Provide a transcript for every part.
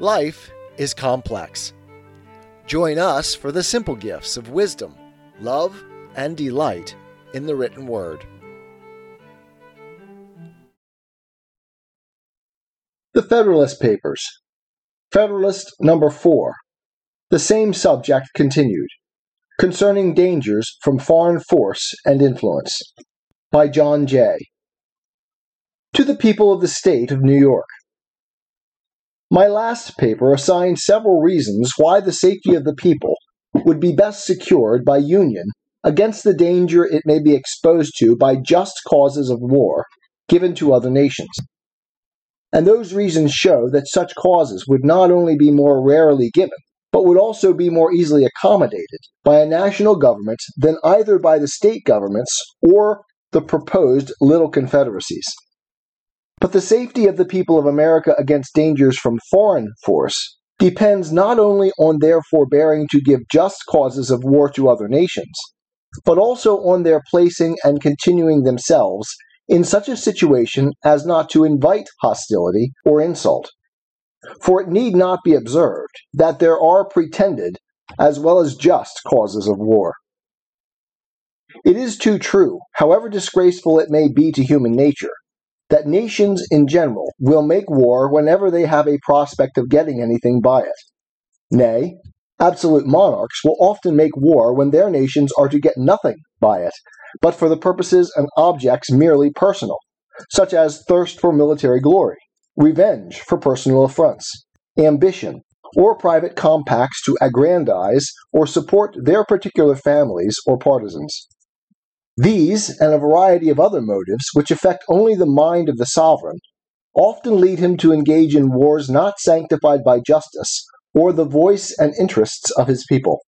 Life is complex. Join us for the simple gifts of wisdom, love, and delight in the written word. The Federalist Papers. Federalist number 4. The same subject continued. Concerning dangers from foreign force and influence. By John Jay. To the people of the state of New York. My last paper assigned several reasons why the safety of the people would be best secured by union against the danger it may be exposed to by just causes of war given to other nations. And those reasons show that such causes would not only be more rarely given, but would also be more easily accommodated by a national government than either by the state governments or the proposed little confederacies. But the safety of the people of America against dangers from foreign force depends not only on their forbearing to give just causes of war to other nations, but also on their placing and continuing themselves in such a situation as not to invite hostility or insult. For it need not be observed that there are pretended as well as just causes of war. It is too true, however disgraceful it may be to human nature, that nations in general will make war whenever they have a prospect of getting anything by it. Nay, absolute monarchs will often make war when their nations are to get nothing by it, but for the purposes and objects merely personal, such as thirst for military glory, revenge for personal affronts, ambition, or private compacts to aggrandize or support their particular families or partisans. These, and a variety of other motives, which affect only the mind of the sovereign, often lead him to engage in wars not sanctified by justice or the voice and interests of his people.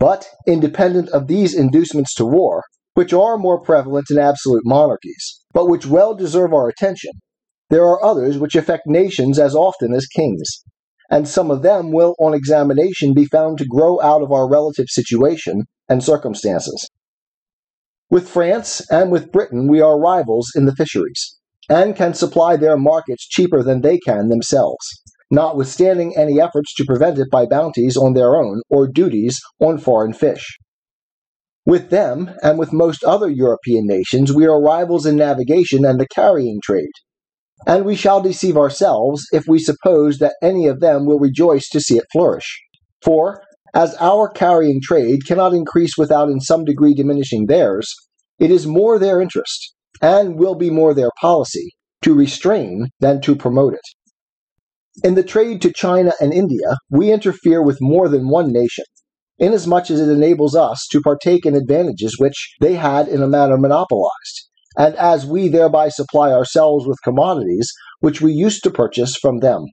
But, independent of these inducements to war, which are more prevalent in absolute monarchies, but which well deserve our attention, there are others which affect nations as often as kings, and some of them will, on examination, be found to grow out of our relative situation and circumstances. With France and with Britain, we are rivals in the fisheries, and can supply their markets cheaper than they can themselves, notwithstanding any efforts to prevent it by bounties on their own or duties on foreign fish. With them, and with most other European nations, we are rivals in navigation and the carrying trade. And we shall deceive ourselves if we suppose that any of them will rejoice to see it flourish. For, as our carrying trade cannot increase without in some degree diminishing theirs, it is more their interest, and will be more their policy, to restrain than to promote it. In the trade to China and India, we interfere with more than one nation, inasmuch as it enables us to partake in advantages which they had in a manner monopolized, and as we thereby supply ourselves with commodities which we used to purchase from them.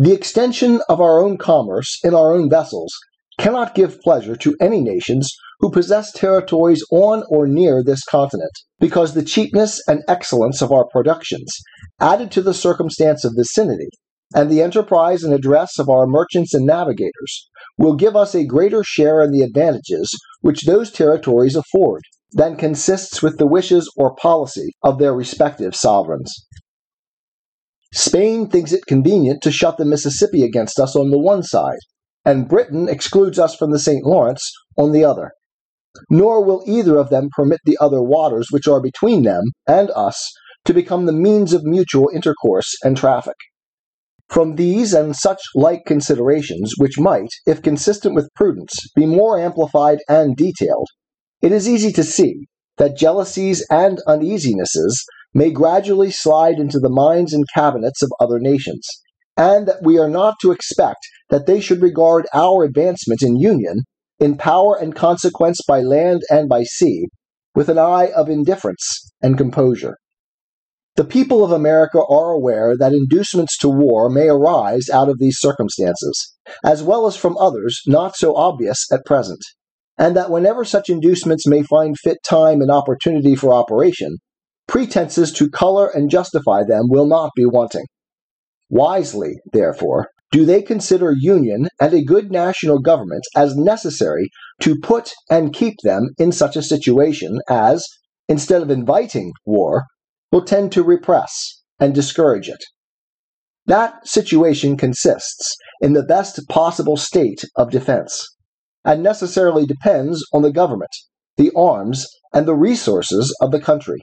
The extension of our own commerce in our own vessels cannot give pleasure to any nations who possess territories on or near this continent, because the cheapness and excellence of our productions, added to the circumstance of vicinity, and the enterprise and address of our merchants and navigators, will give us a greater share in the advantages which those territories afford than consists with the wishes or policy of their respective sovereigns. Spain thinks it convenient to shut the Mississippi against us on the one side, and Britain excludes us from the St. Lawrence on the other. Nor will either of them permit the other waters which are between them and us to become the means of mutual intercourse and traffic. From these and such like considerations, which might, if consistent with prudence, be more amplified and detailed, it is easy to see that jealousies and uneasinesses may gradually slide into the minds and cabinets of other nations, and that we are not to expect that they should regard our advancement in union, in power and consequence by land and by sea, with an eye of indifference and composure. The people of America are aware that inducements to war may arise out of these circumstances, as well as from others not so obvious at present, and that whenever such inducements may find fit time and opportunity for operation, pretenses to color and justify them will not be wanting. Wisely, therefore, do they consider union and a good national government as necessary to put and keep them in such a situation as, instead of inviting war, will tend to repress and discourage it. That situation consists in the best possible state of defense, and necessarily depends on the government, the arms, and the resources of the country.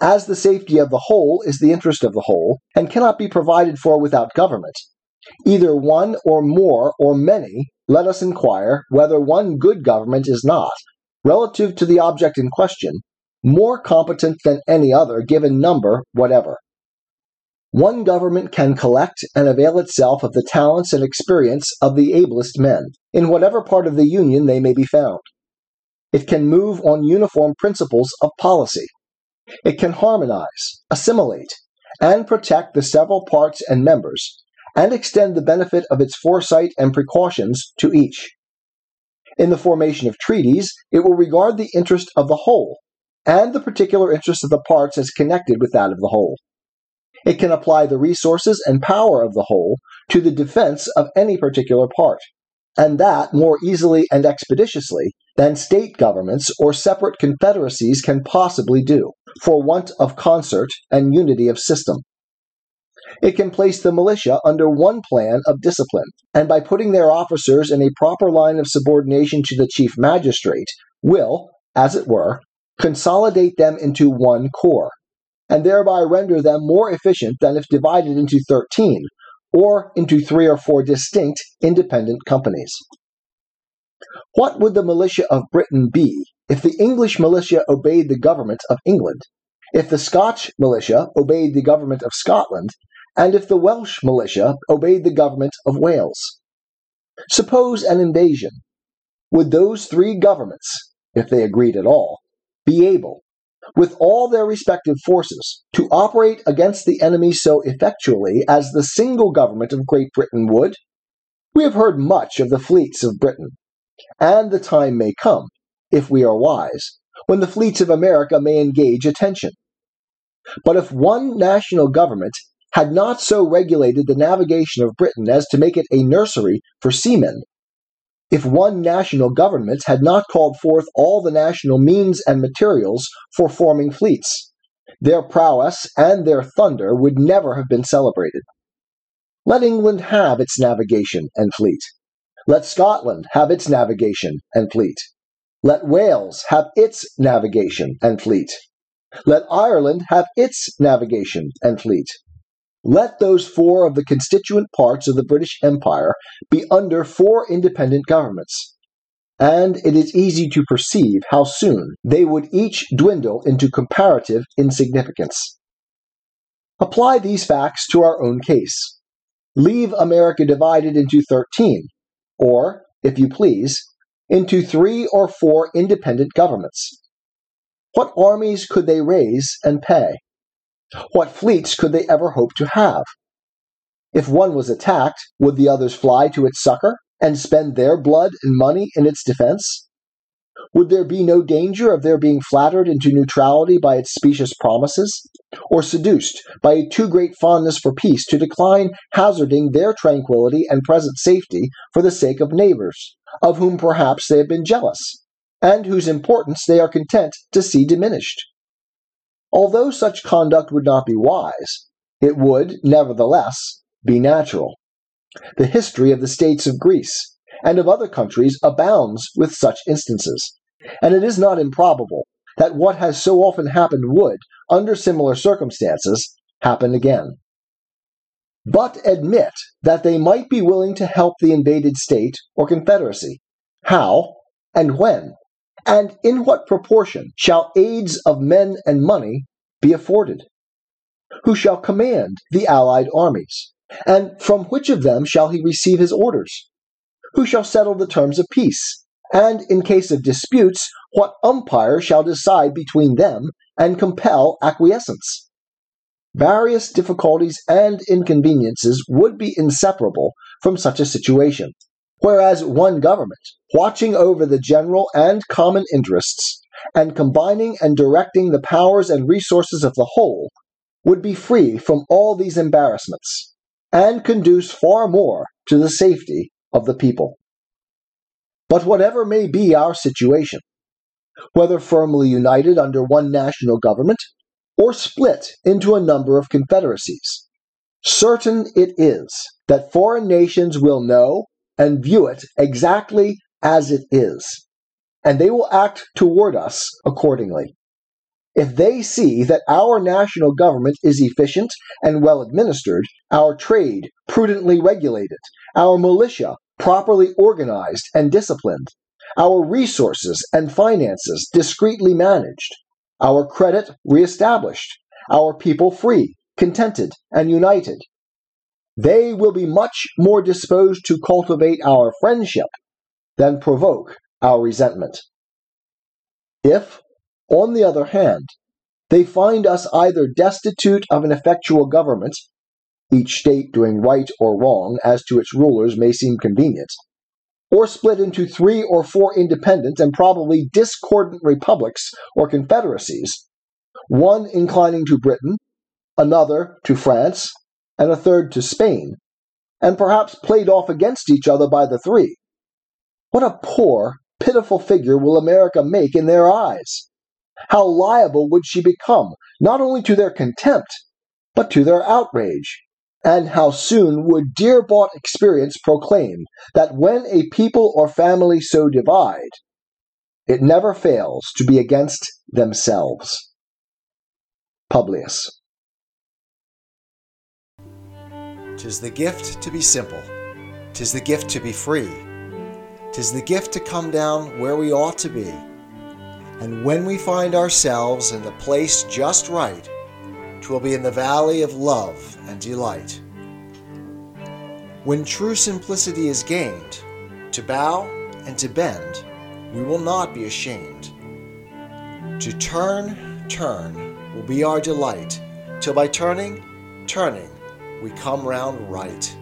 As the safety of the whole is the interest of the whole, and cannot be provided for without government, either one or more or many, let us inquire whether one good government is not, relative to the object in question, more competent than any other given number whatever. One government can collect and avail itself of the talents and experience of the ablest men, in whatever part of the Union they may be found. It can move on uniform principles of policy. It can harmonize, assimilate, and protect the several parts and members, and extend the benefit of its foresight and precautions to each. In the formation of treaties, it will regard the interest of the whole, and the particular interest of the parts as connected with that of the whole. It can apply the resources and power of the whole to the defense of any particular part, and that more easily and expeditiously than state governments or separate confederacies can possibly do, for want of concert and unity of system. It can place the militia under one plan of discipline, and by putting their officers in a proper line of subordination to the chief magistrate, will, as it were, consolidate them into one corps, and thereby render them more efficient than if divided into 13, or into three or four distinct independent companies. What would the militia of Britain be if the English militia obeyed the government of England, if the Scotch militia obeyed the government of Scotland, and if the Welsh militia obeyed the government of Wales? Suppose an invasion. Would those three governments, if they agreed at all, be able, with all their respective forces, to operate against the enemy so effectually as the single government of Great Britain would? We have heard much of the fleets of Britain, and the time may come, if we are wise, when the fleets of America may engage attention. But if one national government had not so regulated the navigation of Britain as to make it a nursery for seamen, if one national government had not called forth all the national means and materials for forming fleets, their prowess and their thunder would never have been celebrated. Let England have its navigation and fleet. Let Scotland have its navigation and fleet. Let Wales have its navigation and fleet. Let Ireland have its navigation and fleet. Let those four of the constituent parts of the British Empire be under four independent governments, and it is easy to perceive how soon they would each dwindle into comparative insignificance. Apply these facts to our own case. Leave America divided into 13, or, if you please, into three or four independent governments. What armies could they raise and pay? What fleets could they ever hope to have? If one was attacked, would the others fly to its succor and spend their blood and money in its defense? Would there be no danger of their being flattered into neutrality by its specious promises, or seduced by a too great fondness for peace to decline hazarding their tranquillity and present safety for the sake of neighbors, of whom perhaps they have been jealous, and whose importance they are content to see diminished? Although such conduct would not be wise, it would, nevertheless, be natural. The history of the states of Greece and of other countries abounds with such instances, and it is not improbable that what has so often happened would, under similar circumstances, happen again. But admit that they might be willing to help the invaded state or confederacy. How and when and in what proportion shall aids of men and money be afforded? Who shall command the allied armies? And from which of them shall he receive his orders? Who shall settle the terms of peace? And in case of disputes, what umpire shall decide between them and compel acquiescence? Various difficulties and inconveniences would be inseparable from such a situation whereas one government, watching over the general and common interests, and combining and directing the powers and resources of the whole, would be free from all these embarrassments, and conduce far more to the safety of the people. But whatever may be our situation, whether firmly united under one national government, or split into a number of confederacies, Certain it is that foreign nations will know and view it exactly as it is, and they will act toward us accordingly. If they see that our national government is efficient and well administered, our trade prudently regulated, our militia properly organized and disciplined, our resources and finances discreetly managed, our credit reestablished, our people free, contented, and united, they will be much more disposed to cultivate our friendship than provoke our resentment. If, on the other hand, they find us either destitute of an effectual government, each state doing right or wrong as to its rulers may seem convenient, or split into three or four independent and probably discordant republics or confederacies, one inclining to Britain, another to France, and a third to Spain, and perhaps played off against each other by the three. What a poor, pitiful figure will America make in their eyes! How liable would she become, not only to their contempt, but to their outrage? And how soon would dear bought experience proclaim that when a people or family so divide, it never fails to be against themselves. Publius. Tis the gift to be simple, tis the gift to be free, tis the gift to come down where we ought to be. And when we find ourselves in the place just right, twill be in the valley of love and delight. When true simplicity is gained, to bow and to bend, we will not be ashamed. To turn, turn will be our delight, till by turning, turning, we come round right.